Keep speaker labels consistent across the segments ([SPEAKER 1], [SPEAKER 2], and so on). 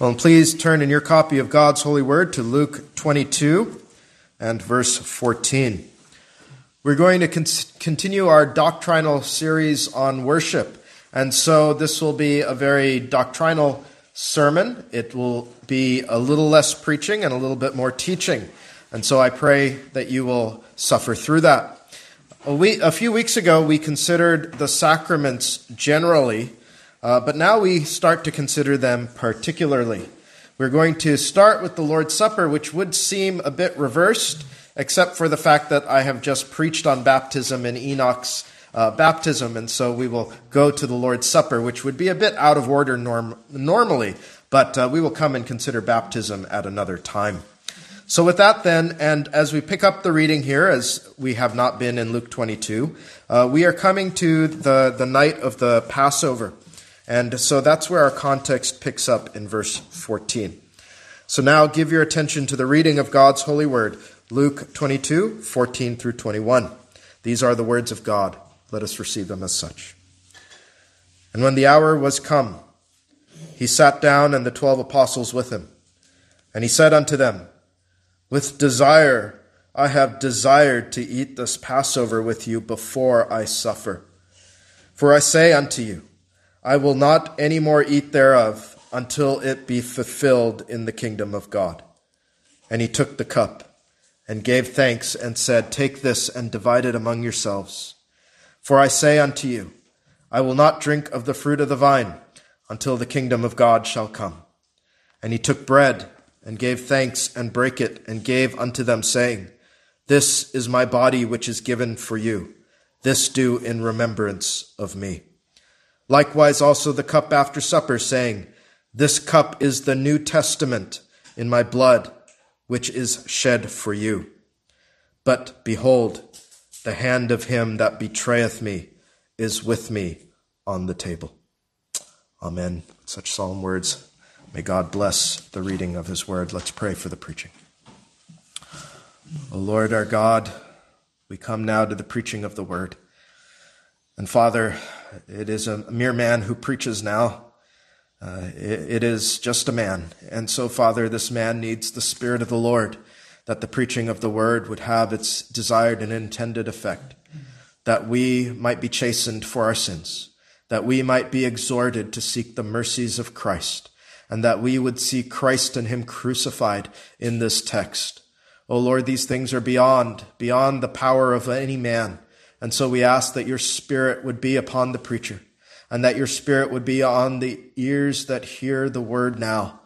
[SPEAKER 1] Well, please turn in your copy of God's holy word to Luke 22 and verse 14. We're going to con- continue our doctrinal series on worship. And so this will be a very doctrinal sermon. It will be a little less preaching and a little bit more teaching. And so I pray that you will suffer through that. A, a few weeks ago, we considered the sacraments generally uh, but now we start to consider them particularly. We're going to start with the Lord's Supper, which would seem a bit reversed, except for the fact that I have just preached on baptism in Enoch's uh, baptism, and so we will go to the Lord's Supper, which would be a bit out of order norm- normally, but uh, we will come and consider baptism at another time. So, with that, then, and as we pick up the reading here, as we have not been in Luke 22, uh, we are coming to the, the night of the Passover. And so that's where our context picks up in verse 14. So now give your attention to the reading of God's holy word, Luke 22, 14 through 21. These are the words of God. Let us receive them as such. And when the hour was come, he sat down and the twelve apostles with him. And he said unto them, With desire I have desired to eat this Passover with you before I suffer. For I say unto you, I will not any more eat thereof until it be fulfilled in the kingdom of God. And he took the cup and gave thanks and said, Take this and divide it among yourselves. For I say unto you, I will not drink of the fruit of the vine until the kingdom of God shall come. And he took bread and gave thanks and brake it and gave unto them, saying, This is my body which is given for you. This do in remembrance of me. Likewise also the cup after supper, saying, This cup is the New Testament in my blood, which is shed for you. But behold, the hand of him that betrayeth me is with me on the table. Amen. Such solemn words. May God bless the reading of his word. Let's pray for the preaching. O Lord our God, we come now to the preaching of the word. And Father, it is a mere man who preaches now. Uh, it, it is just a man. And so, Father, this man needs the Spirit of the Lord that the preaching of the word would have its desired and intended effect, that we might be chastened for our sins, that we might be exhorted to seek the mercies of Christ, and that we would see Christ and Him crucified in this text. O Lord, these things are beyond, beyond the power of any man. And so we ask that your spirit would be upon the preacher and that your spirit would be on the ears that hear the word now.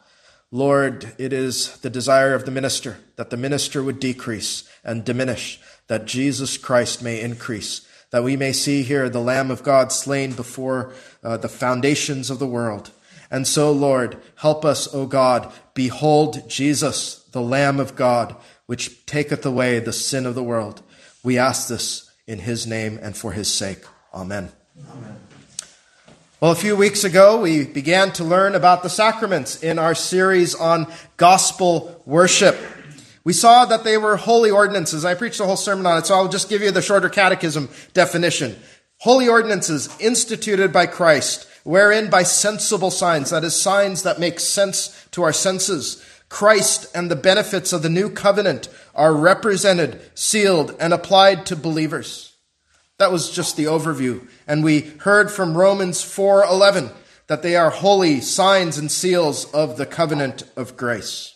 [SPEAKER 1] Lord, it is the desire of the minister that the minister would decrease and diminish, that Jesus Christ may increase, that we may see here the Lamb of God slain before uh, the foundations of the world. And so, Lord, help us, O God, behold Jesus, the Lamb of God, which taketh away the sin of the world. We ask this in his name and for his sake. Amen. Amen. Well, a few weeks ago, we began to learn about the sacraments in our series on gospel worship. We saw that they were holy ordinances. I preached a whole sermon on it, so I'll just give you the shorter catechism definition. Holy ordinances instituted by Christ, wherein by sensible signs, that is, signs that make sense to our senses, Christ and the benefits of the new covenant are represented, sealed, and applied to believers. That was just the overview. And we heard from Romans 4:11 that they are holy signs and seals of the covenant of grace.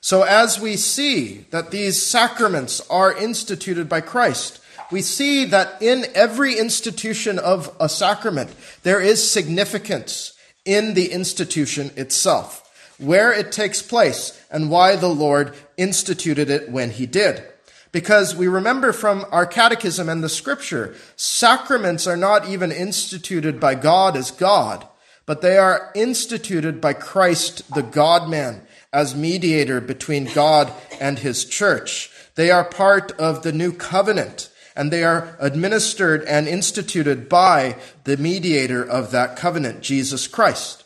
[SPEAKER 1] So as we see that these sacraments are instituted by Christ, we see that in every institution of a sacrament, there is significance in the institution itself where it takes place, and why the Lord instituted it when he did. Because we remember from our catechism and the scripture, sacraments are not even instituted by God as God, but they are instituted by Christ, the God man, as mediator between God and his church. They are part of the new covenant, and they are administered and instituted by the mediator of that covenant, Jesus Christ.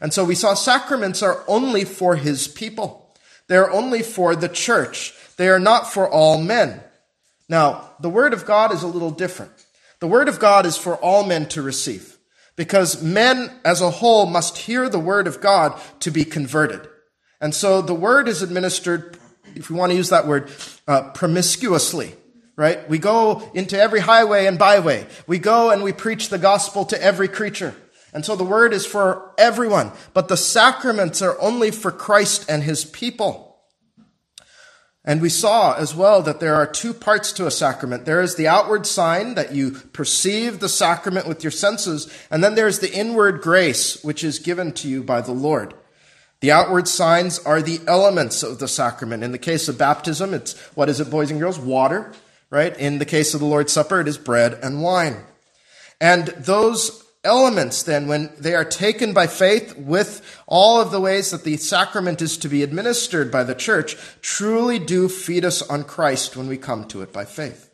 [SPEAKER 1] And so we saw sacraments are only for his people. They are only for the church. They are not for all men. Now, the word of God is a little different. The word of God is for all men to receive. because men as a whole must hear the word of God to be converted. And so the word is administered, if we want to use that word, uh, promiscuously, right? We go into every highway and byway. We go and we preach the gospel to every creature. And so the word is for everyone, but the sacraments are only for Christ and his people. And we saw as well that there are two parts to a sacrament. There is the outward sign that you perceive the sacrament with your senses, and then there's the inward grace which is given to you by the Lord. The outward signs are the elements of the sacrament. In the case of baptism, it's, what is it, boys and girls? Water, right? In the case of the Lord's Supper, it is bread and wine. And those elements then when they are taken by faith with all of the ways that the sacrament is to be administered by the church truly do feed us on Christ when we come to it by faith.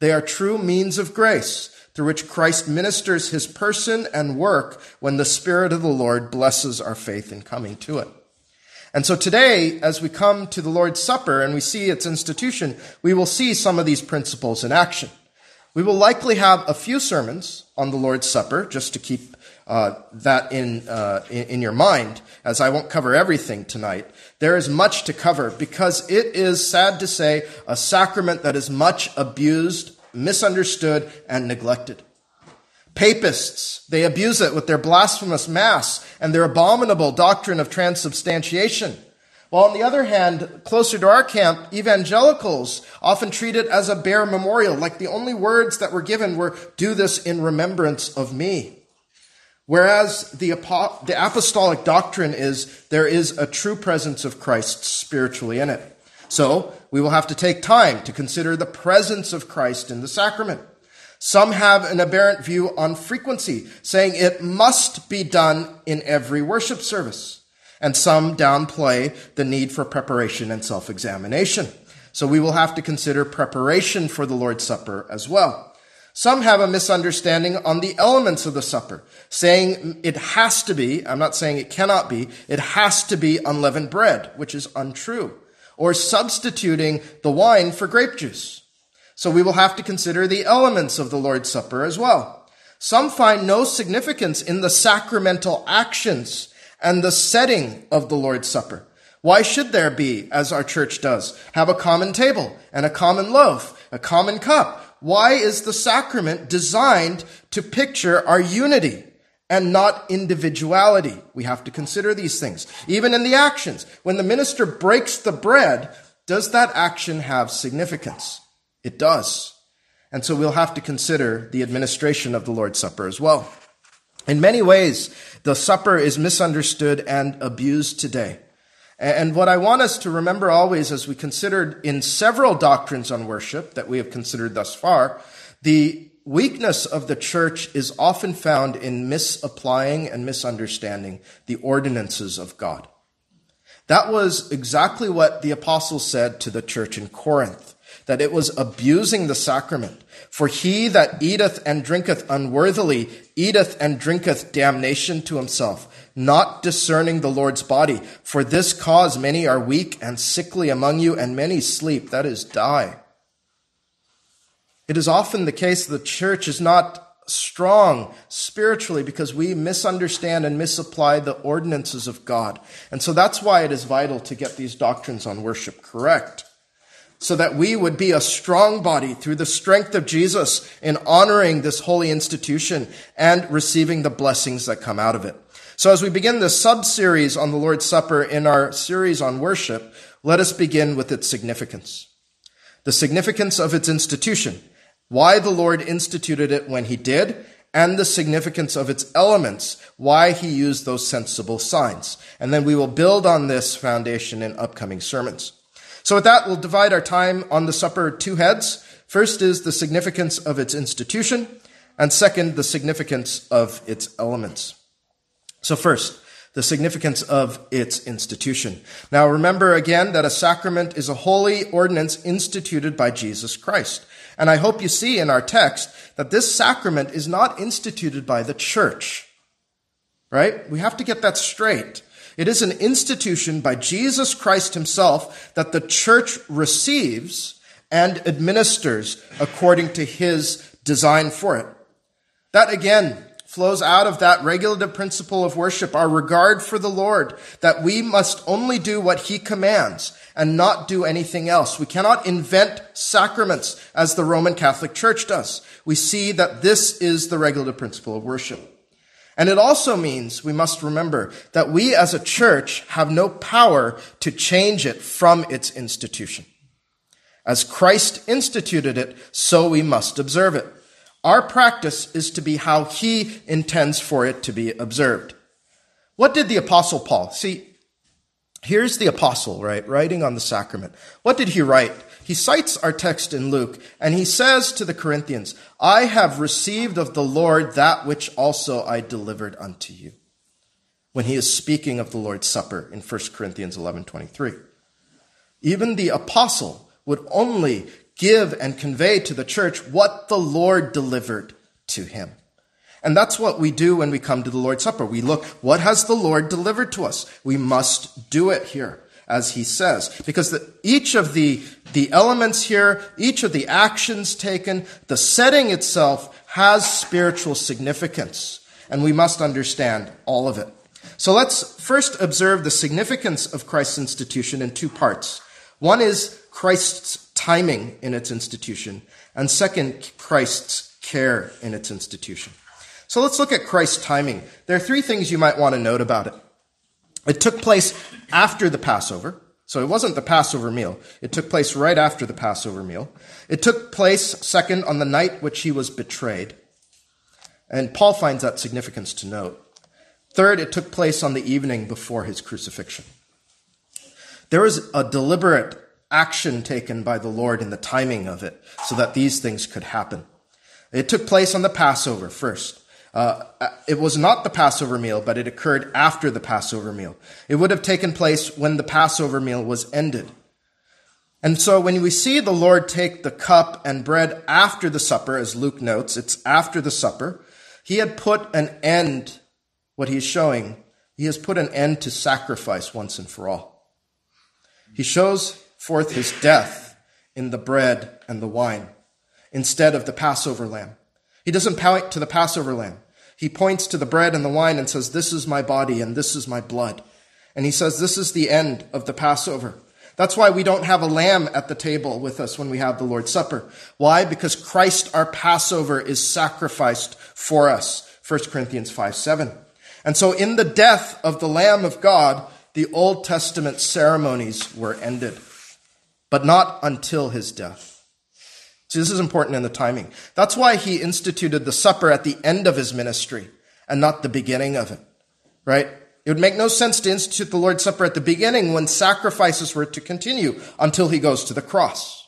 [SPEAKER 1] They are true means of grace through which Christ ministers his person and work when the Spirit of the Lord blesses our faith in coming to it. And so today, as we come to the Lord's Supper and we see its institution, we will see some of these principles in action. We will likely have a few sermons on the Lord's Supper, just to keep uh, that in, uh, in, in your mind, as I won't cover everything tonight. There is much to cover because it is sad to say a sacrament that is much abused, misunderstood, and neglected. Papists, they abuse it with their blasphemous mass and their abominable doctrine of transubstantiation. While on the other hand, closer to our camp, evangelicals often treat it as a bare memorial, like the only words that were given were, do this in remembrance of me. Whereas the, the apostolic doctrine is there is a true presence of Christ spiritually in it. So we will have to take time to consider the presence of Christ in the sacrament. Some have an aberrant view on frequency, saying it must be done in every worship service and some downplay the need for preparation and self examination. So we will have to consider preparation for the Lord's Supper as well. Some have a misunderstanding on the elements of the supper, saying it has to be, I'm not saying it cannot be, it has to be unleavened bread, which is untrue, or substituting the wine for grape juice. So we will have to consider the elements of the Lord's Supper as well. Some find no significance in the sacramental actions and the setting of the Lord's Supper. Why should there be, as our church does, have a common table and a common loaf, a common cup? Why is the sacrament designed to picture our unity and not individuality? We have to consider these things. Even in the actions, when the minister breaks the bread, does that action have significance? It does. And so we'll have to consider the administration of the Lord's Supper as well. In many ways, the supper is misunderstood and abused today. And what I want us to remember always as we considered in several doctrines on worship that we have considered thus far, the weakness of the church is often found in misapplying and misunderstanding the ordinances of God. That was exactly what the apostle said to the church in Corinth that it was abusing the sacrament. For he that eateth and drinketh unworthily eateth and drinketh damnation to himself, not discerning the Lord's body. For this cause many are weak and sickly among you, and many sleep, that is, die. It is often the case the church is not strong spiritually because we misunderstand and misapply the ordinances of God. And so that's why it is vital to get these doctrines on worship correct so that we would be a strong body through the strength of Jesus in honoring this holy institution and receiving the blessings that come out of it. So as we begin this sub-series on the Lord's Supper in our series on worship, let us begin with its significance. The significance of its institution, why the Lord instituted it when he did, and the significance of its elements, why he used those sensible signs. And then we will build on this foundation in upcoming sermons. So with that, we'll divide our time on the supper two heads. First is the significance of its institution, and second, the significance of its elements. So first, the significance of its institution. Now remember again that a sacrament is a holy ordinance instituted by Jesus Christ. And I hope you see in our text that this sacrament is not instituted by the church. Right? We have to get that straight. It is an institution by Jesus Christ himself that the church receives and administers according to his design for it. That again flows out of that regulative principle of worship, our regard for the Lord, that we must only do what he commands and not do anything else. We cannot invent sacraments as the Roman Catholic Church does. We see that this is the regulative principle of worship. And it also means we must remember that we as a church have no power to change it from its institution. As Christ instituted it, so we must observe it. Our practice is to be how he intends for it to be observed. What did the apostle Paul? See, here's the apostle, right, writing on the sacrament. What did he write? He cites our text in Luke and he says to the Corinthians, I have received of the Lord that which also I delivered unto you. When he is speaking of the Lord's Supper in 1 Corinthians 11 23. Even the apostle would only give and convey to the church what the Lord delivered to him. And that's what we do when we come to the Lord's Supper. We look, what has the Lord delivered to us? We must do it here, as he says. Because the, each of the, the elements here, each of the actions taken, the setting itself has spiritual significance. And we must understand all of it. So let's first observe the significance of Christ's institution in two parts. One is Christ's timing in its institution, and second, Christ's care in its institution. So let's look at Christ's timing. There are three things you might want to note about it. It took place after the Passover. So it wasn't the Passover meal. It took place right after the Passover meal. It took place, second, on the night which he was betrayed. And Paul finds that significance to note. Third, it took place on the evening before his crucifixion. There was a deliberate action taken by the Lord in the timing of it so that these things could happen. It took place on the Passover first. Uh, it was not the Passover meal, but it occurred after the Passover meal. It would have taken place when the Passover meal was ended. And so when we see the Lord take the cup and bread after the supper, as Luke notes, it's after the supper, he had put an end, what he's showing, he has put an end to sacrifice once and for all. He shows forth his death in the bread and the wine instead of the Passover lamb. He doesn't point to the Passover lamb. He points to the bread and the wine and says, This is my body and this is my blood. And he says, This is the end of the Passover. That's why we don't have a lamb at the table with us when we have the Lord's Supper. Why? Because Christ, our Passover, is sacrificed for us. 1 Corinthians 5 7. And so in the death of the Lamb of God, the Old Testament ceremonies were ended but not until his death. See, this is important in the timing. That's why he instituted the supper at the end of his ministry and not the beginning of it, right? It would make no sense to institute the Lord's Supper at the beginning when sacrifices were to continue until he goes to the cross.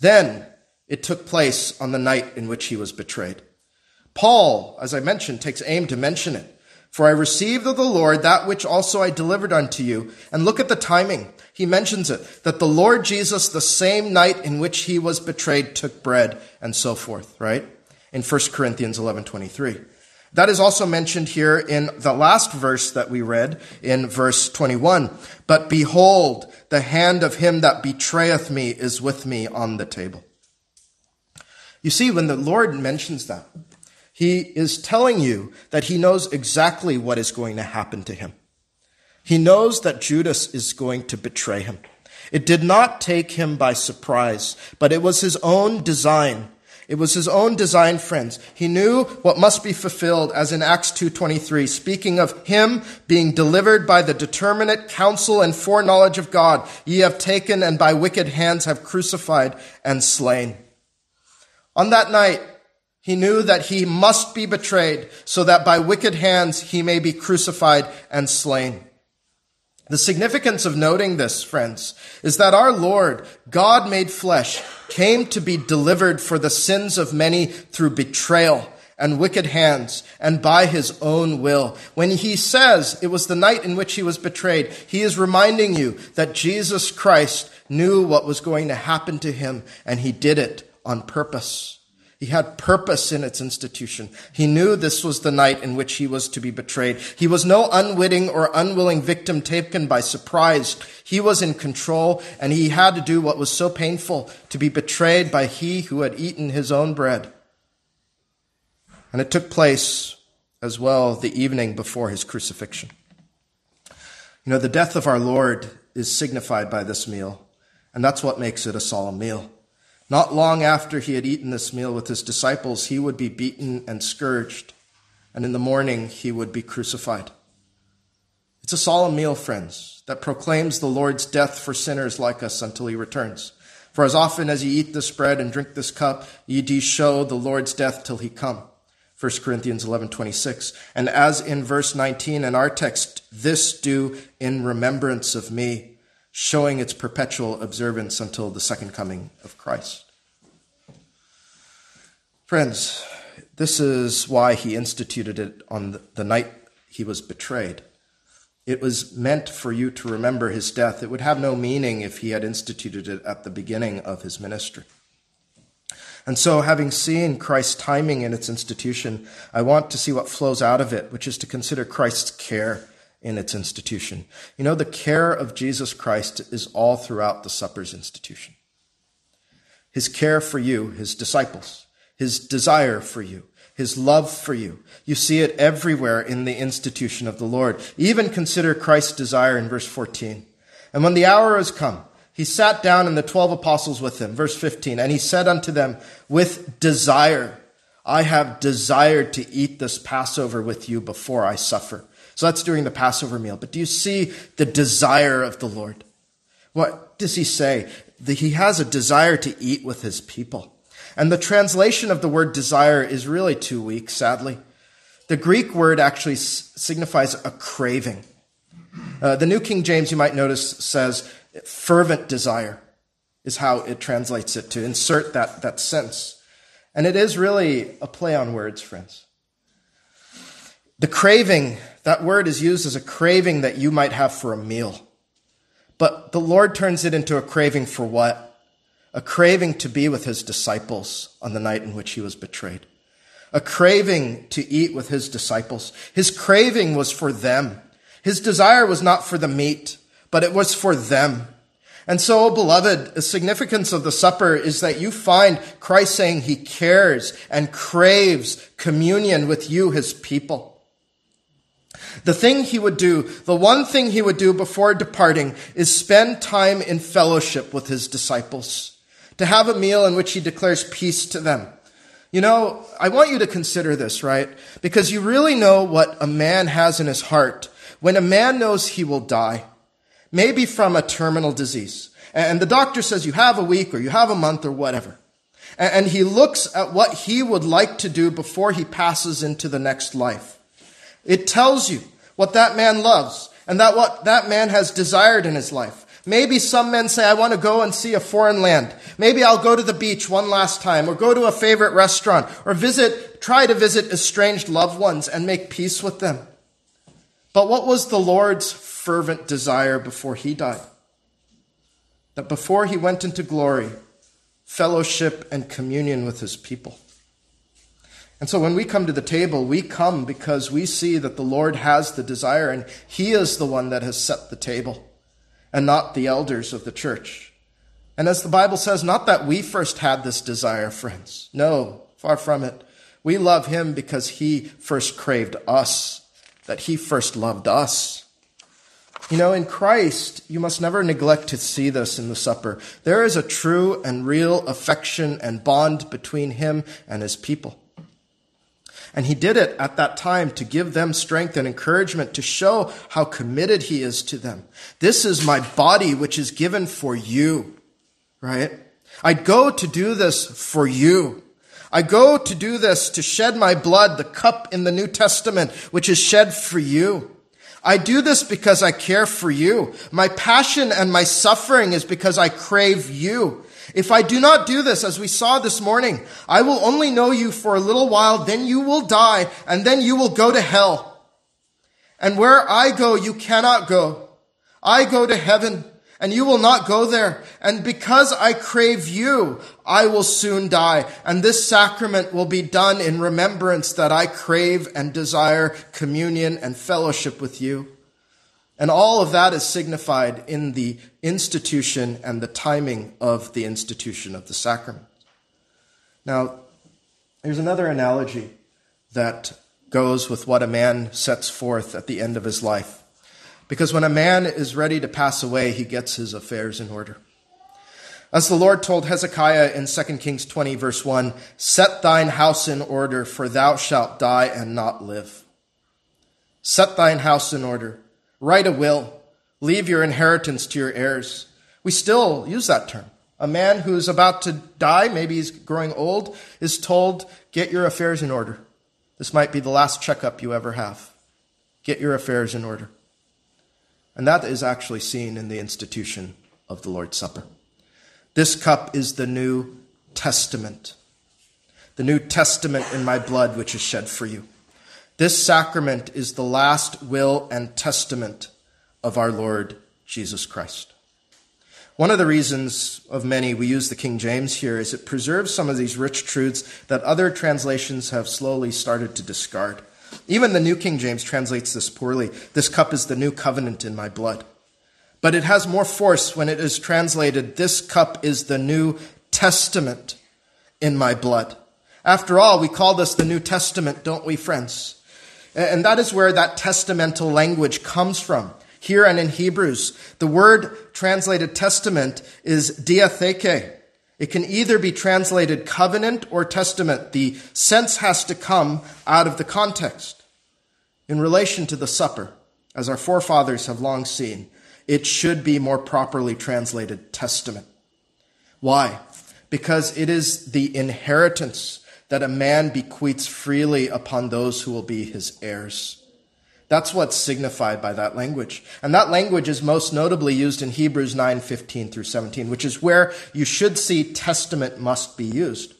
[SPEAKER 1] Then it took place on the night in which he was betrayed. Paul, as I mentioned, takes aim to mention it. For I received of the Lord that which also I delivered unto you. And look at the timing. He mentions it, that the Lord Jesus, the same night in which he was betrayed, took bread and so forth, right? In 1 Corinthians 11, 23. That is also mentioned here in the last verse that we read in verse 21. But behold, the hand of him that betrayeth me is with me on the table. You see, when the Lord mentions that, he is telling you that he knows exactly what is going to happen to him. He knows that Judas is going to betray him. It did not take him by surprise, but it was his own design. It was his own design, friends. He knew what must be fulfilled, as in Acts 2.23, speaking of him being delivered by the determinate counsel and foreknowledge of God, ye have taken and by wicked hands have crucified and slain. On that night, he knew that he must be betrayed so that by wicked hands he may be crucified and slain. The significance of noting this, friends, is that our Lord, God made flesh, came to be delivered for the sins of many through betrayal and wicked hands and by his own will. When he says it was the night in which he was betrayed, he is reminding you that Jesus Christ knew what was going to happen to him and he did it on purpose. He had purpose in its institution. He knew this was the night in which he was to be betrayed. He was no unwitting or unwilling victim taken by surprise. He was in control and he had to do what was so painful to be betrayed by he who had eaten his own bread. And it took place as well the evening before his crucifixion. You know, the death of our Lord is signified by this meal, and that's what makes it a solemn meal. Not long after he had eaten this meal with his disciples, he would be beaten and scourged, and in the morning he would be crucified. It's a solemn meal, friends, that proclaims the Lord's death for sinners like us until he returns. For as often as ye eat this bread and drink this cup, ye do show the Lord's death till he come. 1 Corinthians 11:26. And as in verse 19 in our text, this do in remembrance of me, showing its perpetual observance until the second coming of Christ. Friends, this is why he instituted it on the night he was betrayed. It was meant for you to remember his death. It would have no meaning if he had instituted it at the beginning of his ministry. And so, having seen Christ's timing in its institution, I want to see what flows out of it, which is to consider Christ's care in its institution. You know, the care of Jesus Christ is all throughout the supper's institution. His care for you, his disciples, his desire for you, his love for you. You see it everywhere in the institution of the Lord. Even consider Christ's desire in verse 14. And when the hour has come, he sat down and the twelve apostles with him. Verse 15. And he said unto them, with desire, I have desired to eat this Passover with you before I suffer. So that's during the Passover meal. But do you see the desire of the Lord? What does he say? He has a desire to eat with his people. And the translation of the word desire is really too weak, sadly. The Greek word actually signifies a craving. Uh, the New King James, you might notice, says fervent desire is how it translates it to insert that, that sense. And it is really a play on words, friends. The craving, that word is used as a craving that you might have for a meal. But the Lord turns it into a craving for what? A craving to be with his disciples on the night in which he was betrayed. A craving to eat with his disciples. His craving was for them. His desire was not for the meat but it was for them. And so, beloved, the significance of the supper is that you find Christ saying he cares and craves communion with you, his people. The thing he would do, the one thing he would do before departing is spend time in fellowship with his disciples, to have a meal in which he declares peace to them. You know, I want you to consider this, right? Because you really know what a man has in his heart when a man knows he will die maybe from a terminal disease. And the doctor says you have a week or you have a month or whatever. And he looks at what he would like to do before he passes into the next life. It tells you what that man loves and that what that man has desired in his life. Maybe some men say, I want to go and see a foreign land. Maybe I'll go to the beach one last time or go to a favorite restaurant or visit, try to visit estranged loved ones and make peace with them. But what was the Lord's fervent desire before he died. That before he went into glory, fellowship and communion with his people. And so when we come to the table, we come because we see that the Lord has the desire and he is the one that has set the table and not the elders of the church. And as the Bible says, not that we first had this desire, friends. No, far from it. We love him because he first craved us, that he first loved us. You know, in Christ, you must never neglect to see this in the supper. There is a true and real affection and bond between him and his people. And he did it at that time to give them strength and encouragement to show how committed he is to them. This is my body, which is given for you, right? I go to do this for you. I go to do this to shed my blood, the cup in the New Testament, which is shed for you. I do this because I care for you. My passion and my suffering is because I crave you. If I do not do this, as we saw this morning, I will only know you for a little while, then you will die, and then you will go to hell. And where I go, you cannot go. I go to heaven and you will not go there. And because I crave you, I will soon die. And this sacrament will be done in remembrance that I crave and desire communion and fellowship with you. And all of that is signified in the institution and the timing of the institution of the sacrament. Now, here's another analogy that goes with what a man sets forth at the end of his life. Because when a man is ready to pass away, he gets his affairs in order. As the Lord told Hezekiah in 2 Kings 20, verse 1 Set thine house in order, for thou shalt die and not live. Set thine house in order. Write a will. Leave your inheritance to your heirs. We still use that term. A man who's about to die, maybe he's growing old, is told, Get your affairs in order. This might be the last checkup you ever have. Get your affairs in order. And that is actually seen in the institution of the Lord's Supper. This cup is the New Testament, the New Testament in my blood, which is shed for you. This sacrament is the last will and testament of our Lord Jesus Christ. One of the reasons of many we use the King James here is it preserves some of these rich truths that other translations have slowly started to discard. Even the New King James translates this poorly. This cup is the new covenant in my blood. But it has more force when it is translated, This cup is the New Testament in my blood. After all, we call this the New Testament, don't we, friends? And that is where that testamental language comes from. Here and in Hebrews, the word translated testament is diatheke. It can either be translated covenant or testament. The sense has to come out of the context. In relation to the supper, as our forefathers have long seen, it should be more properly translated testament. Why? Because it is the inheritance that a man bequeaths freely upon those who will be his heirs. That's what's signified by that language. And that language is most notably used in Hebrews 9, 15 through 17, which is where you should see testament must be used.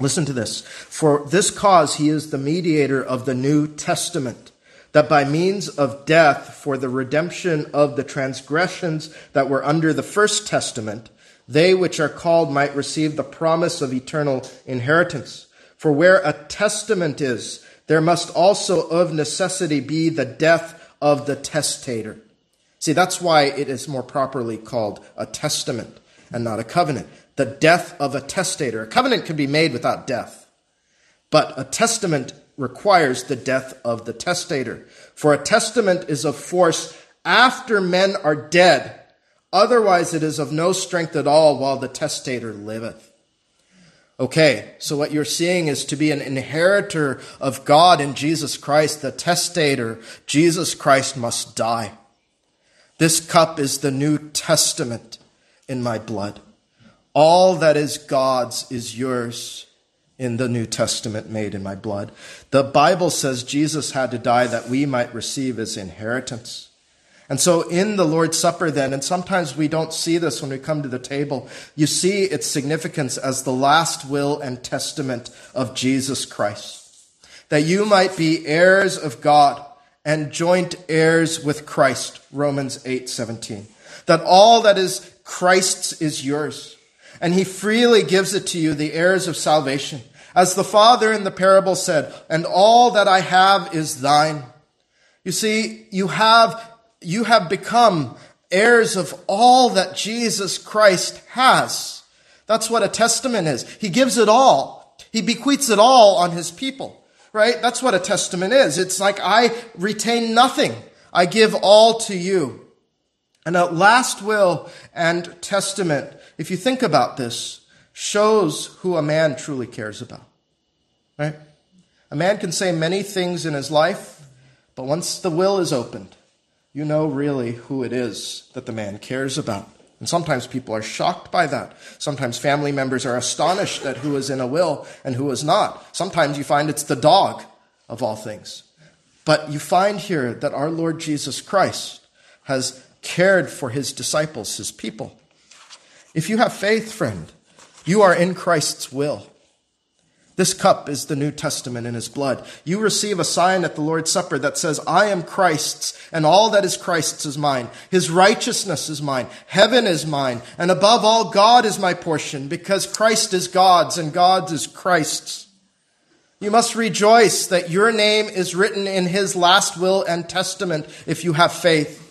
[SPEAKER 1] Listen to this. For this cause he is the mediator of the New Testament that by means of death for the redemption of the transgressions that were under the first testament, they which are called might receive the promise of eternal inheritance. For where a testament is, there must also of necessity be the death of the testator. See, that's why it is more properly called a testament and not a covenant. The death of a testator. A covenant can be made without death, but a testament requires the death of the testator. For a testament is of force after men are dead. Otherwise, it is of no strength at all while the testator liveth. Okay, so what you're seeing is to be an inheritor of God in Jesus Christ, the testator, Jesus Christ must die. This cup is the New Testament in my blood. All that is God's is yours in the New Testament made in my blood. The Bible says Jesus had to die that we might receive his inheritance. And so in the Lord's Supper then, and sometimes we don't see this when we come to the table, you see its significance as the last will and testament of Jesus Christ. That you might be heirs of God and joint heirs with Christ, Romans 8, 17. That all that is Christ's is yours and he freely gives it to you, the heirs of salvation. As the father in the parable said, and all that I have is thine. You see, you have, you have become heirs of all that Jesus Christ has. That's what a testament is. He gives it all. He bequeaths it all on his people, right? That's what a testament is. It's like I retain nothing. I give all to you. And a last will and testament if you think about this, shows who a man truly cares about. Right? A man can say many things in his life, but once the will is opened, you know really who it is that the man cares about. And sometimes people are shocked by that. Sometimes family members are astonished at who is in a will and who is not. Sometimes you find it's the dog of all things. But you find here that our Lord Jesus Christ has cared for his disciples, his people. If you have faith, friend, you are in Christ's will. This cup is the New Testament in his blood. You receive a sign at the Lord's Supper that says, I am Christ's, and all that is Christ's is mine. His righteousness is mine. Heaven is mine. And above all, God is my portion, because Christ is God's, and God's is Christ's. You must rejoice that your name is written in his last will and testament if you have faith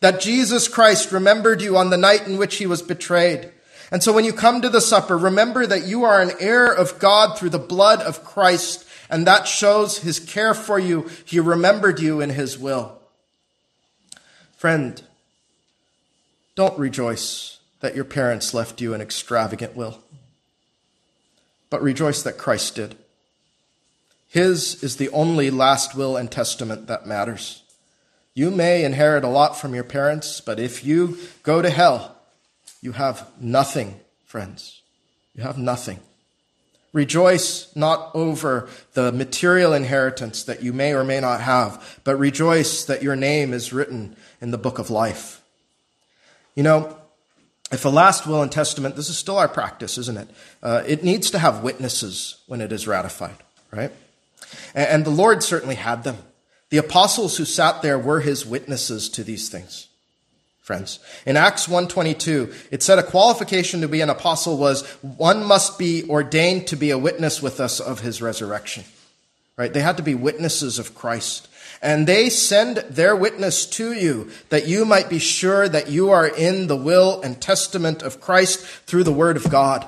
[SPEAKER 1] that Jesus Christ remembered you on the night in which he was betrayed. And so when you come to the supper, remember that you are an heir of God through the blood of Christ And that shows his care for you. He remembered you in his will. Friend, don't rejoice that your parents left you an extravagant will, but rejoice that Christ did. His is the only last will and testament that matters. You may inherit a lot from your parents, but if you go to hell, you have nothing, friends. You have nothing. Rejoice not over the material inheritance that you may or may not have, but rejoice that your name is written in the book of life. You know, if a last will and testament, this is still our practice, isn't it? Uh, it needs to have witnesses when it is ratified, right? And, and the Lord certainly had them. The apostles who sat there were his witnesses to these things friends. In Acts 1:22, it said a qualification to be an apostle was one must be ordained to be a witness with us of his resurrection. Right? They had to be witnesses of Christ. And they send their witness to you that you might be sure that you are in the will and testament of Christ through the word of God.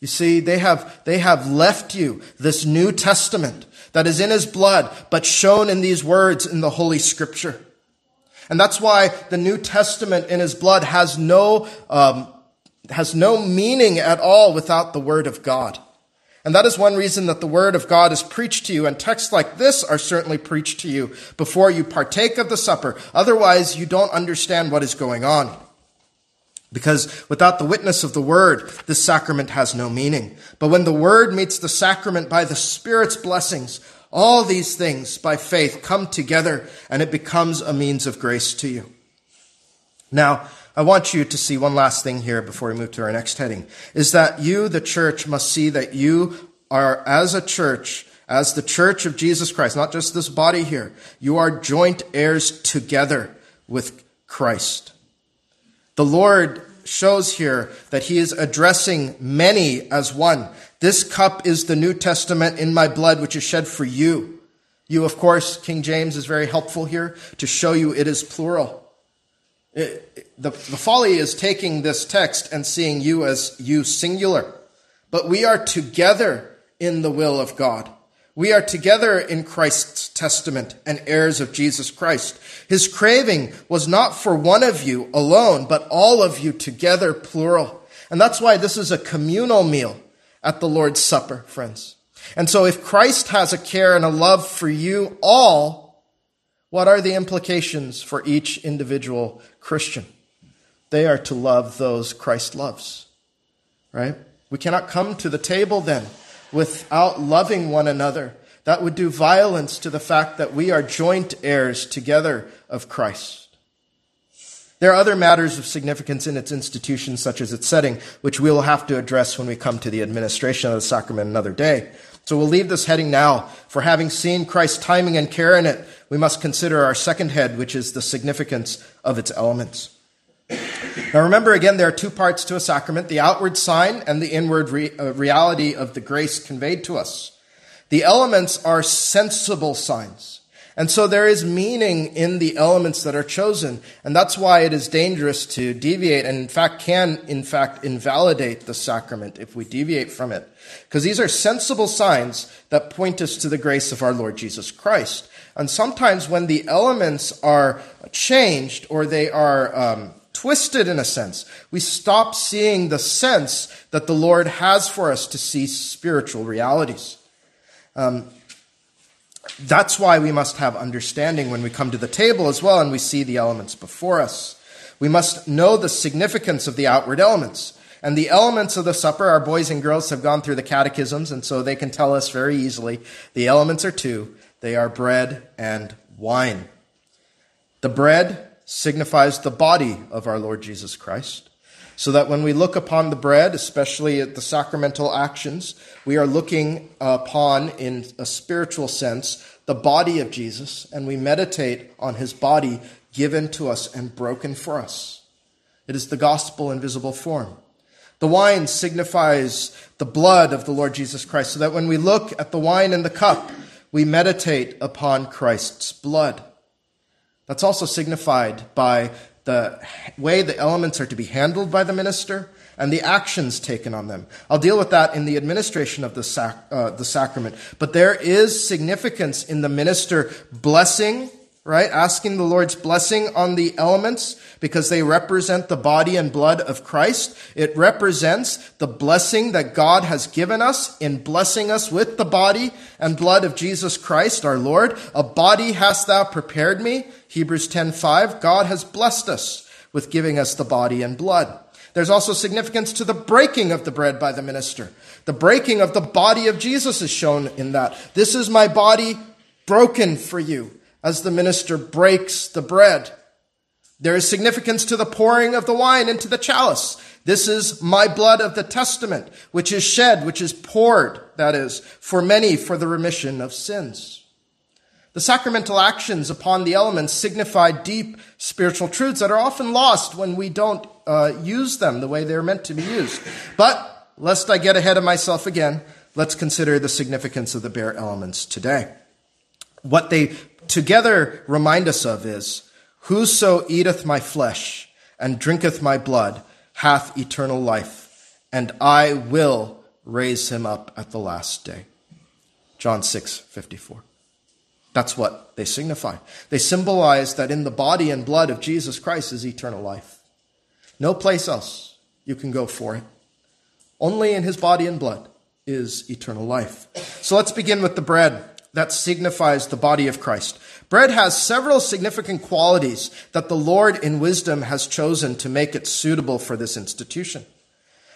[SPEAKER 1] You see, they have, they have left you this New Testament that is in his blood, but shown in these words in the Holy Scripture. And that's why the New Testament in his blood has no, um, has no meaning at all without the Word of God. And that is one reason that the Word of God is preached to you, and texts like this are certainly preached to you before you partake of the supper. Otherwise, you don't understand what is going on. Because without the witness of the Word, this sacrament has no meaning. But when the Word meets the sacrament by the Spirit's blessings, all these things by faith come together and it becomes a means of grace to you. Now, I want you to see one last thing here before we move to our next heading is that you, the church, must see that you are, as a church, as the church of Jesus Christ, not just this body here, you are joint heirs together with Christ. The Lord shows here that he is addressing many as one. This cup is the New Testament in my blood, which is shed for you. You, of course, King James is very helpful here to show you it is plural. It, the, the folly is taking this text and seeing you as you singular. But we are together in the will of God. We are together in Christ's testament and heirs of Jesus Christ. His craving was not for one of you alone, but all of you together, plural. And that's why this is a communal meal at the Lord's Supper, friends. And so if Christ has a care and a love for you all, what are the implications for each individual Christian? They are to love those Christ loves, right? We cannot come to the table then without loving one another. That would do violence to the fact that we are joint heirs together of Christ. There are other matters of significance in its institution, such as its setting, which we will have to address when we come to the administration of the sacrament another day. So we'll leave this heading now. For having seen Christ's timing and care in it, we must consider our second head, which is the significance of its elements. Now remember again, there are two parts to a sacrament the outward sign and the inward re- uh, reality of the grace conveyed to us. The elements are sensible signs. And so there is meaning in the elements that are chosen. And that's why it is dangerous to deviate and in fact can in fact invalidate the sacrament if we deviate from it. Because these are sensible signs that point us to the grace of our Lord Jesus Christ. And sometimes when the elements are changed or they are um, twisted in a sense. We stop seeing the sense that the Lord has for us to see spiritual realities. Um, that's why we must have understanding when we come to the table as well and we see the elements before us. We must know the significance of the outward elements. And the elements of the supper, our boys and girls have gone through the catechisms, and so they can tell us very easily the elements are two they are bread and wine. The bread signifies the body of our Lord Jesus Christ. So that when we look upon the bread, especially at the sacramental actions, we are looking upon, in a spiritual sense, the body of Jesus, and we meditate on his body given to us and broken for us. It is the gospel in visible form. The wine signifies the blood of the Lord Jesus Christ, so that when we look at the wine and the cup, we meditate upon Christ's blood. That's also signified by the way the elements are to be handled by the minister, and the actions taken on them. I'll deal with that in the administration of the, sac- uh, the sacrament. But there is significance in the minister blessing, right? Asking the Lord's blessing on the elements because they represent the body and blood of Christ. It represents the blessing that God has given us in blessing us with the body and blood of Jesus Christ, our Lord. A body hast thou prepared me. Hebrews 10:5. God has blessed us with giving us the body and blood. There's also significance to the breaking of the bread by the minister. The breaking of the body of Jesus is shown in that. This is my body broken for you as the minister breaks the bread. There is significance to the pouring of the wine into the chalice. This is my blood of the testament, which is shed, which is poured, that is, for many for the remission of sins. The sacramental actions upon the elements signify deep spiritual truths that are often lost when we don't uh, use them the way they're meant to be used. But lest I get ahead of myself again, let's consider the significance of the bare elements today. What they together remind us of is, Whoso eateth my flesh and drinketh my blood hath eternal life, and I will raise him up at the last day. John 6, 54. That's what they signify. They symbolize that in the body and blood of Jesus Christ is eternal life. No place else you can go for it. Only in his body and blood is eternal life. So let's begin with the bread that signifies the body of Christ. Bread has several significant qualities that the Lord in wisdom has chosen to make it suitable for this institution.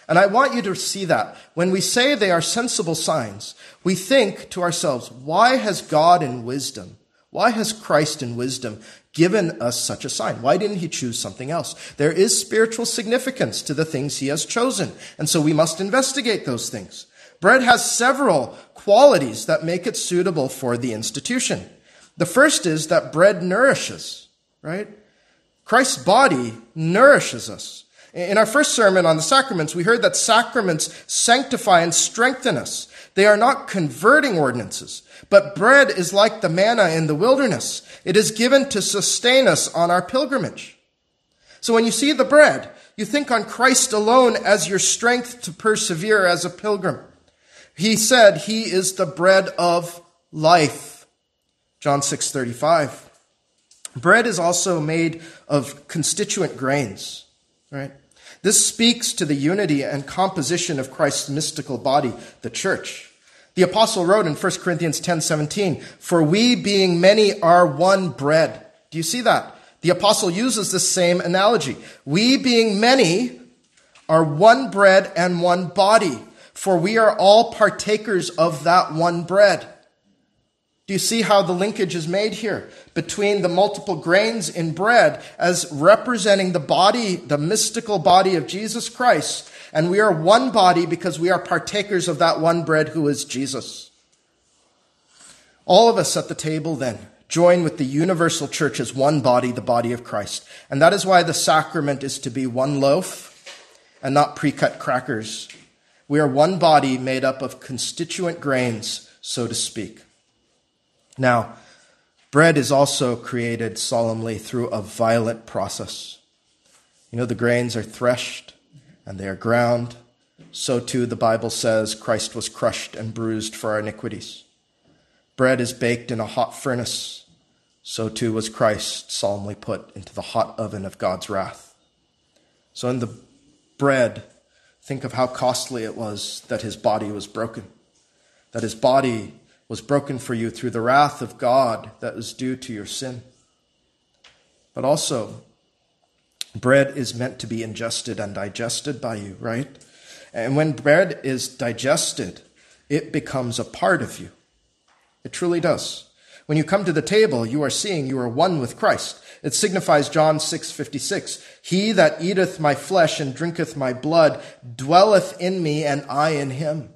[SPEAKER 1] And I want you to see that. When we say they are sensible signs, we think to ourselves, why has God in wisdom, why has Christ in wisdom given us such a sign? Why didn't he choose something else? There is spiritual significance to the things he has chosen. And so we must investigate those things. Bread has several qualities that make it suitable for the institution. The first is that bread nourishes, right? Christ's body nourishes us. In our first sermon on the sacraments, we heard that sacraments sanctify and strengthen us. They are not converting ordinances, but bread is like the manna in the wilderness. It is given to sustain us on our pilgrimage. So when you see the bread, you think on Christ alone as your strength to persevere as a pilgrim. He said he is the bread of life. John 6:35. Bread is also made of constituent grains, right? This speaks to the unity and composition of Christ's mystical body, the church. The apostle wrote in 1 Corinthians 10:17, "For we being many are one bread." Do you see that? The apostle uses the same analogy. We being many are one bread and one body, for we are all partakers of that one bread. Do you see how the linkage is made here between the multiple grains in bread as representing the body, the mystical body of Jesus Christ? And we are one body because we are partakers of that one bread who is Jesus. All of us at the table then join with the universal church as one body, the body of Christ. And that is why the sacrament is to be one loaf and not pre-cut crackers. We are one body made up of constituent grains, so to speak. Now, bread is also created solemnly through a violent process. You know, the grains are threshed and they are ground. So too, the Bible says, Christ was crushed and bruised for our iniquities. Bread is baked in a hot furnace. So too was Christ solemnly put into the hot oven of God's wrath. So in the bread, think of how costly it was that his body was broken, that his body was broken for you through the wrath of God that was due to your sin. But also, bread is meant to be ingested and digested by you, right? And when bread is digested, it becomes a part of you. It truly does. When you come to the table, you are seeing you are one with Christ. It signifies John 6:56. He that eateth my flesh and drinketh my blood dwelleth in me and I in him.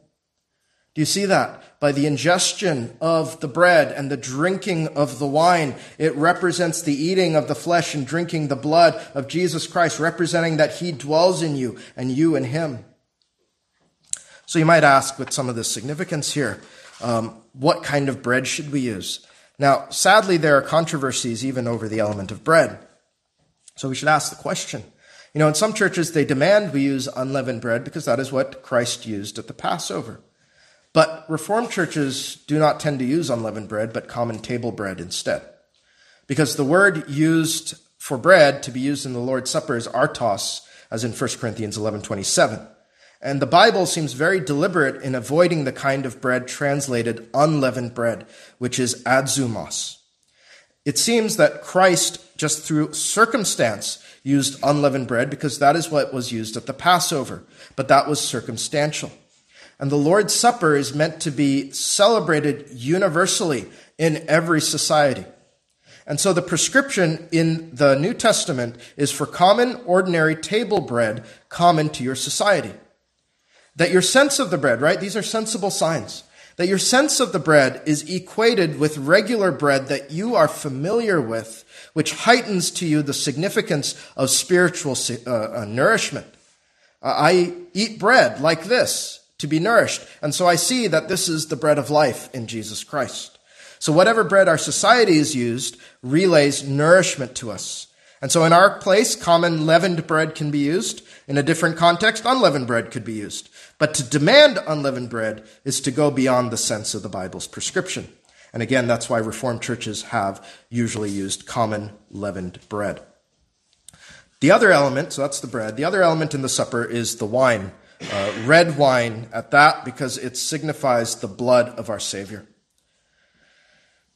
[SPEAKER 1] Do you see that? by the ingestion of the bread and the drinking of the wine. It represents the eating of the flesh and drinking the blood of Jesus Christ, representing that he dwells in you and you in him. So you might ask, with some of the significance here, um, what kind of bread should we use? Now, sadly, there are controversies even over the element of bread. So we should ask the question. You know, in some churches, they demand we use unleavened bread because that is what Christ used at the Passover. But Reformed churches do not tend to use unleavened bread, but common table bread instead. Because the word used for bread to be used in the Lord's Supper is artos, as in 1 Corinthians 11:27. And the Bible seems very deliberate in avoiding the kind of bread translated unleavened bread, which is adzumos. It seems that Christ, just through circumstance, used unleavened bread because that is what was used at the Passover, but that was circumstantial. And the Lord's Supper is meant to be celebrated universally in every society. And so the prescription in the New Testament is for common, ordinary table bread common to your society. That your sense of the bread, right? These are sensible signs. That your sense of the bread is equated with regular bread that you are familiar with, which heightens to you the significance of spiritual uh, uh, nourishment. Uh, I eat bread like this to be nourished. And so I see that this is the bread of life in Jesus Christ. So whatever bread our society has used relays nourishment to us. And so in our place, common leavened bread can be used. In a different context, unleavened bread could be used. But to demand unleavened bread is to go beyond the sense of the Bible's prescription. And again, that's why Reformed churches have usually used common leavened bread. The other element, so that's the bread, the other element in the supper is the wine uh, red wine at that because it signifies the blood of our Savior.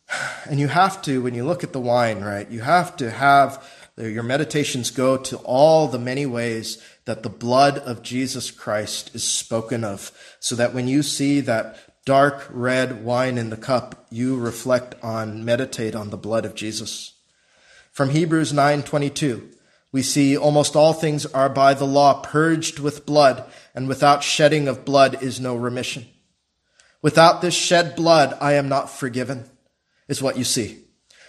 [SPEAKER 1] And you have to, when you look at the wine, right, you have to have your meditations go to all the many ways that the blood of Jesus Christ is spoken of, so that when you see that dark red wine in the cup, you reflect on, meditate on the blood of Jesus. From Hebrews 9:22, we see almost all things are by the law purged with blood, and without shedding of blood is no remission. Without this shed blood, I am not forgiven, is what you see.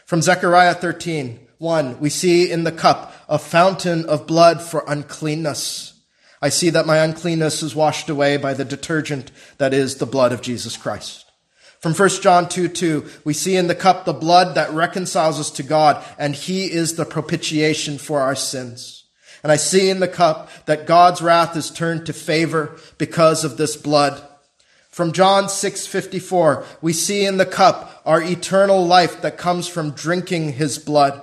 [SPEAKER 1] From Zechariah 13, 1, we see in the cup a fountain of blood for uncleanness. I see that my uncleanness is washed away by the detergent that is the blood of Jesus Christ. From 1 John 2 2, we see in the cup the blood that reconciles us to God, and He is the propitiation for our sins. And I see in the cup that God's wrath is turned to favor because of this blood. From John 6:54, we see in the cup our eternal life that comes from drinking his blood.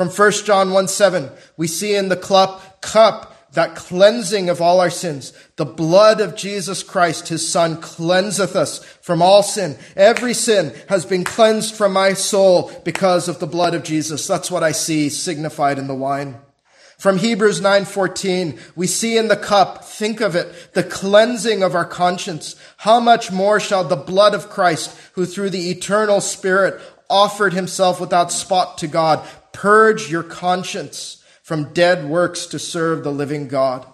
[SPEAKER 1] From 1 John 1 7, we see in the cup, cup that cleansing of all our sins. The blood of Jesus Christ, his son, cleanseth us from all sin. Every sin has been cleansed from my soul because of the blood of Jesus. That's what I see signified in the wine. From Hebrews 9:14, we see in the cup, think of it, the cleansing of our conscience. How much more shall the blood of Christ, who through the eternal spirit offered himself without spot to God, purge your conscience from dead works to serve the living God.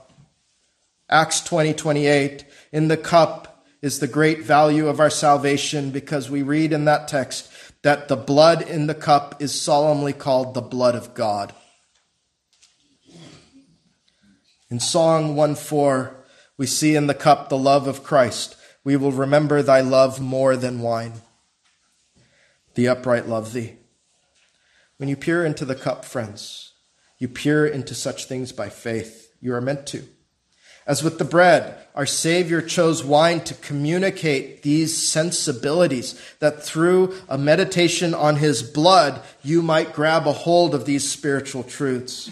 [SPEAKER 1] Acts 20, 28. In the cup is the great value of our salvation because we read in that text that the blood in the cup is solemnly called the blood of God. In Song 1 4, we see in the cup the love of Christ. We will remember thy love more than wine. The upright love thee. When you peer into the cup, friends, you peer into such things by faith. You are meant to. As with the bread, our Savior chose wine to communicate these sensibilities, that through a meditation on His blood, you might grab a hold of these spiritual truths.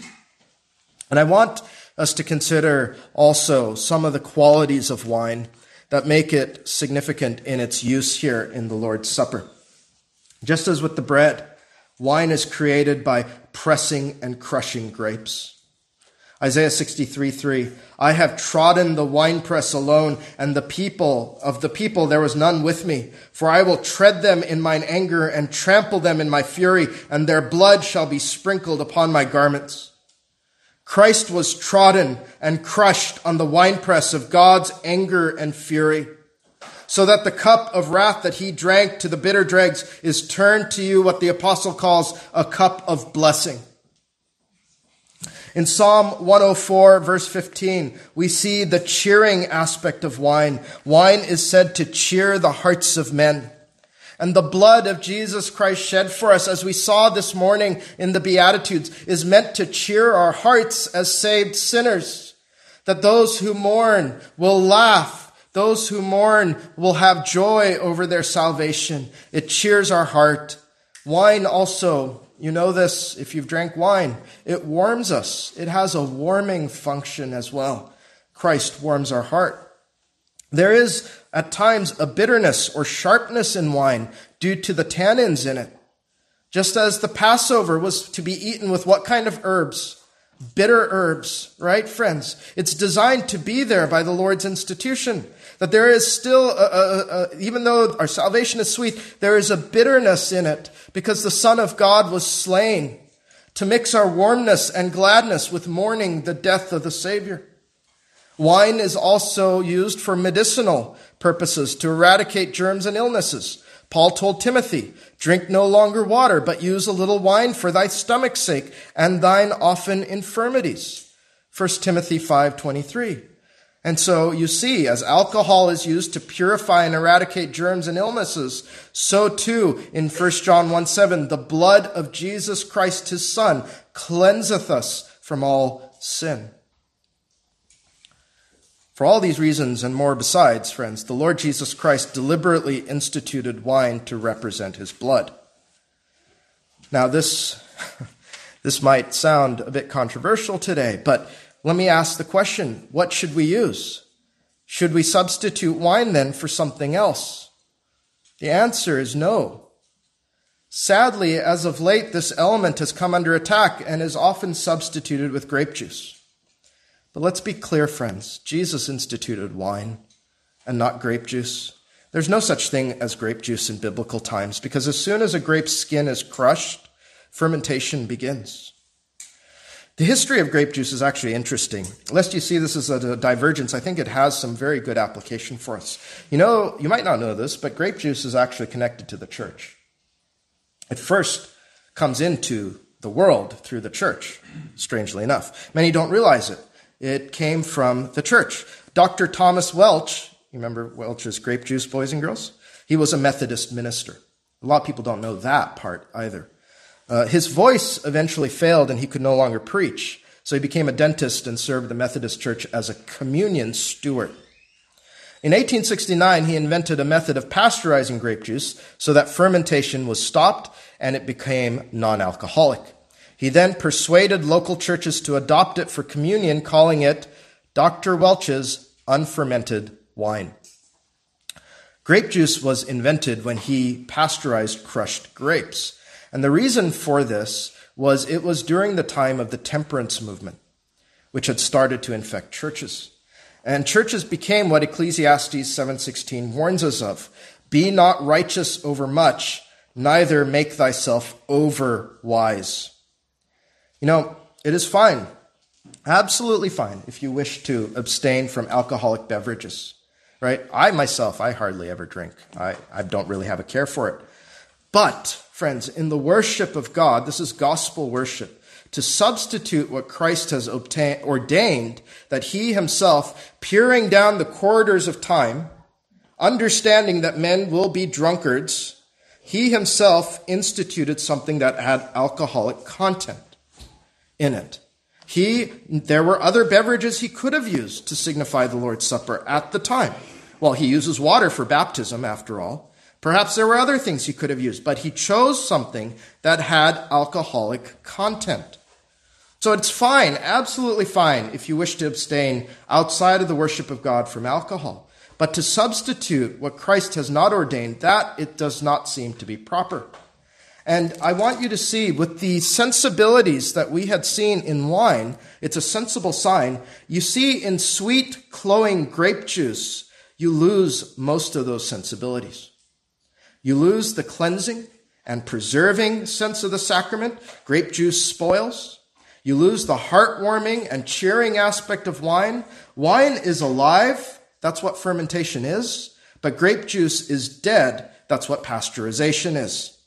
[SPEAKER 1] And I want us to consider also some of the qualities of wine that make it significant in its use here in the Lord's Supper. Just as with the bread, Wine is created by pressing and crushing grapes. Isaiah 63 3. I have trodden the winepress alone, and the people of the people there was none with me. For I will tread them in mine anger and trample them in my fury, and their blood shall be sprinkled upon my garments. Christ was trodden and crushed on the winepress of God's anger and fury so that the cup of wrath that he drank to the bitter dregs is turned to you what the apostle calls a cup of blessing. In Psalm 104 verse 15, we see the cheering aspect of wine. Wine is said to cheer the hearts of men. And the blood of Jesus Christ shed for us, as we saw this morning in the Beatitudes, is meant to cheer our hearts as saved sinners. That those who mourn will laugh. Those who mourn will have joy over their salvation. It cheers our heart. Wine also, you know this if you've drank wine, it warms us. It has a warming function as well. Christ warms our heart. There is at times a bitterness or sharpness in wine due to the tannins in it. Just as the Passover was to be eaten with what kind of herbs? Bitter herbs, right, friends? It's designed to be there by the Lord's institution. That there is still, a, a, a, even though our salvation is sweet, there is a bitterness in it because the Son of God was slain to mix our warmness and gladness with mourning the death of the Savior. Wine is also used for medicinal purposes to eradicate germs and illnesses. Paul told Timothy, drink no longer water, but use a little wine for thy stomach's sake and thine often infirmities. 1 Timothy 5:23. And so you see, as alcohol is used to purify and eradicate germs and illnesses, so too in 1 John 1 7, the blood of Jesus Christ his Son cleanseth us from all sin. For all these reasons and more besides, friends, the Lord Jesus Christ deliberately instituted wine to represent his blood. Now, this, this might sound a bit controversial today, but let me ask the question what should we use? Should we substitute wine then for something else? The answer is no. Sadly, as of late, this element has come under attack and is often substituted with grape juice. But let's be clear, friends. Jesus instituted wine and not grape juice. There's no such thing as grape juice in biblical times because as soon as a grape skin is crushed, fermentation begins. The history of grape juice is actually interesting. Lest you see this as a divergence, I think it has some very good application for us. You know, you might not know this, but grape juice is actually connected to the church. It first comes into the world through the church, strangely enough. Many don't realize it. It came from the church. Dr. Thomas Welch, you remember Welch's grape juice, boys and girls? He was a Methodist minister. A lot of people don't know that part either. Uh, his voice eventually failed and he could no longer preach. So he became a dentist and served the Methodist Church as a communion steward. In 1869, he invented a method of pasteurizing grape juice so that fermentation was stopped and it became non alcoholic. He then persuaded local churches to adopt it for communion, calling it Dr. Welch's unfermented wine. Grape juice was invented when he pasteurized crushed grapes. And the reason for this was it was during the time of the temperance movement, which had started to infect churches. And churches became what Ecclesiastes 7:16 warns us of. Be not righteous over much, neither make thyself over wise. You know, it is fine, absolutely fine, if you wish to abstain from alcoholic beverages, right? I myself, I hardly ever drink. I, I don't really have a care for it. But, friends, in the worship of God, this is gospel worship, to substitute what Christ has obtained, ordained, that he himself, peering down the corridors of time, understanding that men will be drunkards, he himself instituted something that had alcoholic content in it. He, there were other beverages he could have used to signify the Lord's Supper at the time. Well, he uses water for baptism, after all. Perhaps there were other things he could have used, but he chose something that had alcoholic content. So it's fine, absolutely fine, if you wish to abstain outside of the worship of God from alcohol. But to substitute what Christ has not ordained, that it does not seem to be proper. And I want you to see with the sensibilities that we had seen in wine, it's a sensible sign. You see in sweet, cloying grape juice, you lose most of those sensibilities. You lose the cleansing and preserving sense of the sacrament. Grape juice spoils. You lose the heartwarming and cheering aspect of wine. Wine is alive. That's what fermentation is. But grape juice is dead. That's what pasteurization is.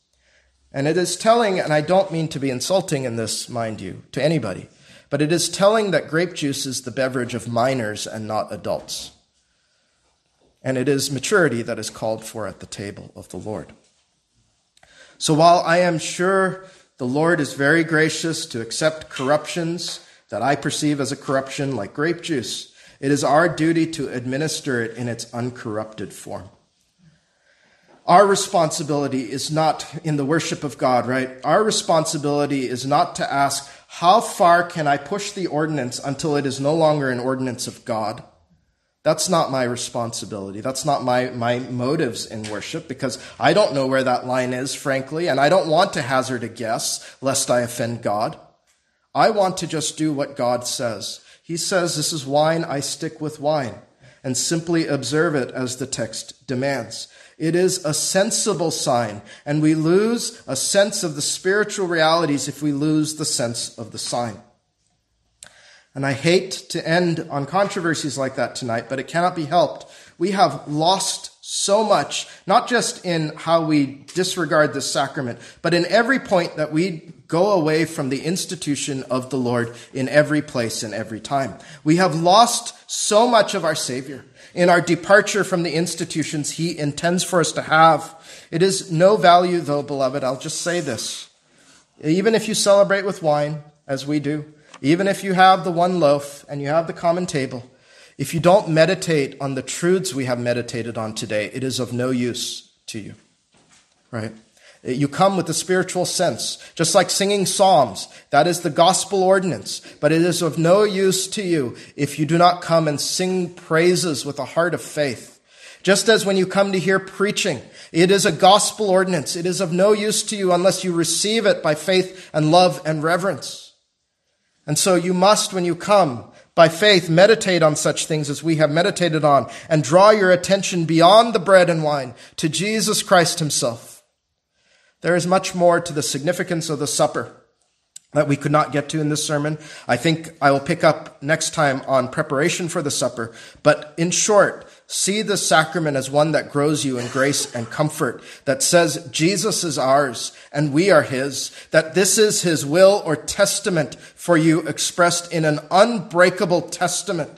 [SPEAKER 1] And it is telling, and I don't mean to be insulting in this, mind you, to anybody, but it is telling that grape juice is the beverage of minors and not adults. And it is maturity that is called for at the table of the Lord. So while I am sure the Lord is very gracious to accept corruptions that I perceive as a corruption like grape juice, it is our duty to administer it in its uncorrupted form. Our responsibility is not in the worship of God, right? Our responsibility is not to ask, how far can I push the ordinance until it is no longer an ordinance of God? That's not my responsibility. That's not my, my motives in worship because I don't know where that line is, frankly, and I don't want to hazard a guess lest I offend God. I want to just do what God says. He says, This is wine, I stick with wine, and simply observe it as the text demands. It is a sensible sign, and we lose a sense of the spiritual realities if we lose the sense of the sign. And I hate to end on controversies like that tonight, but it cannot be helped. We have lost so much, not just in how we disregard the sacrament, but in every point that we go away from the institution of the Lord in every place and every time. We have lost so much of our Savior in our departure from the institutions he intends for us to have. It is no value, though, beloved. I'll just say this. Even if you celebrate with wine, as we do, even if you have the one loaf and you have the common table, if you don't meditate on the truths we have meditated on today, it is of no use to you. Right? You come with a spiritual sense, just like singing psalms. That is the gospel ordinance. But it is of no use to you if you do not come and sing praises with a heart of faith. Just as when you come to hear preaching, it is a gospel ordinance. It is of no use to you unless you receive it by faith and love and reverence. And so you must, when you come, by faith, meditate on such things as we have meditated on and draw your attention beyond the bread and wine to Jesus Christ himself. There is much more to the significance of the supper that we could not get to in this sermon. I think I will pick up next time on preparation for the supper. But in short, see the sacrament as one that grows you in grace and comfort, that says Jesus is ours and we are his, that this is his will or testament for you expressed in an unbreakable testament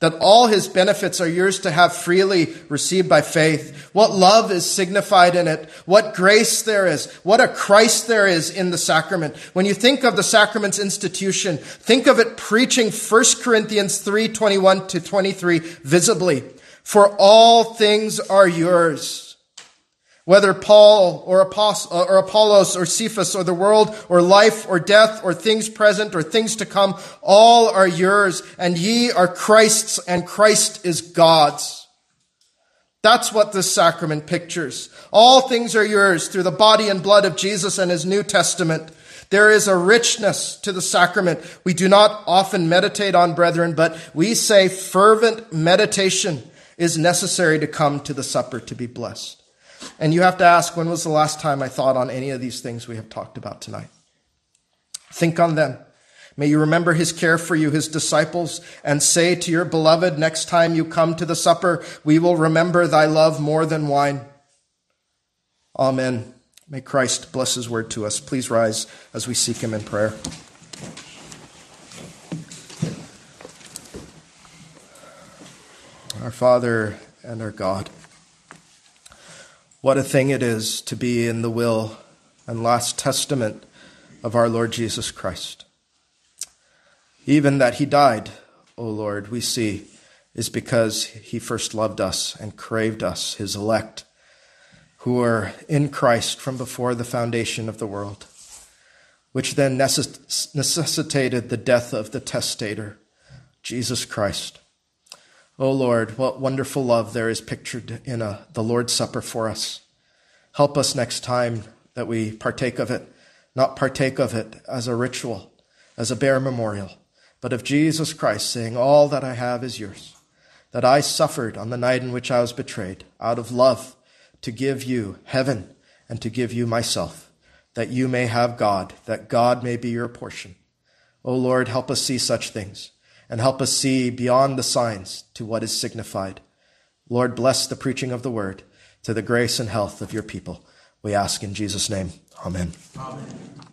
[SPEAKER 1] that all his benefits are yours to have freely received by faith. What love is signified in it. What grace there is. What a Christ there is in the sacrament. When you think of the sacrament's institution, think of it preaching 1 Corinthians 3, 21 to 23 visibly. For all things are yours whether Paul or, Apost- uh, or Apollos or Cephas or the world or life or death or things present or things to come, all are yours and ye are Christ's and Christ is God's. That's what this sacrament pictures. All things are yours through the body and blood of Jesus and his New Testament. There is a richness to the sacrament. We do not often meditate on, brethren, but we say fervent meditation is necessary to come to the supper to be blessed. And you have to ask, when was the last time I thought on any of these things we have talked about tonight? Think on them. May you remember his care for you, his disciples, and say to your beloved, next time you come to the supper, we will remember thy love more than wine. Amen. May Christ bless his word to us. Please rise as we seek him in prayer. Our Father and our God. What a thing it is to be in the will and last testament of our Lord Jesus Christ. Even that he died, O Lord, we see, is because he first loved us and craved us, his elect, who are in Christ from before the foundation of the world, which then necessitated the death of the testator, Jesus Christ Oh Lord, what wonderful love there is pictured in a, the Lord's Supper for us. Help us next time that we partake of it, not partake of it as a ritual, as a bare memorial, but of Jesus Christ saying, All that I have is yours, that I suffered on the night in which I was betrayed out of love to give you heaven and to give you myself, that you may have God, that God may be your portion. O Lord, help us see such things and help us see beyond the signs to what is signified. Lord, bless the preaching of the word to the grace and health of your people. We ask in Jesus' name. Amen. Amen.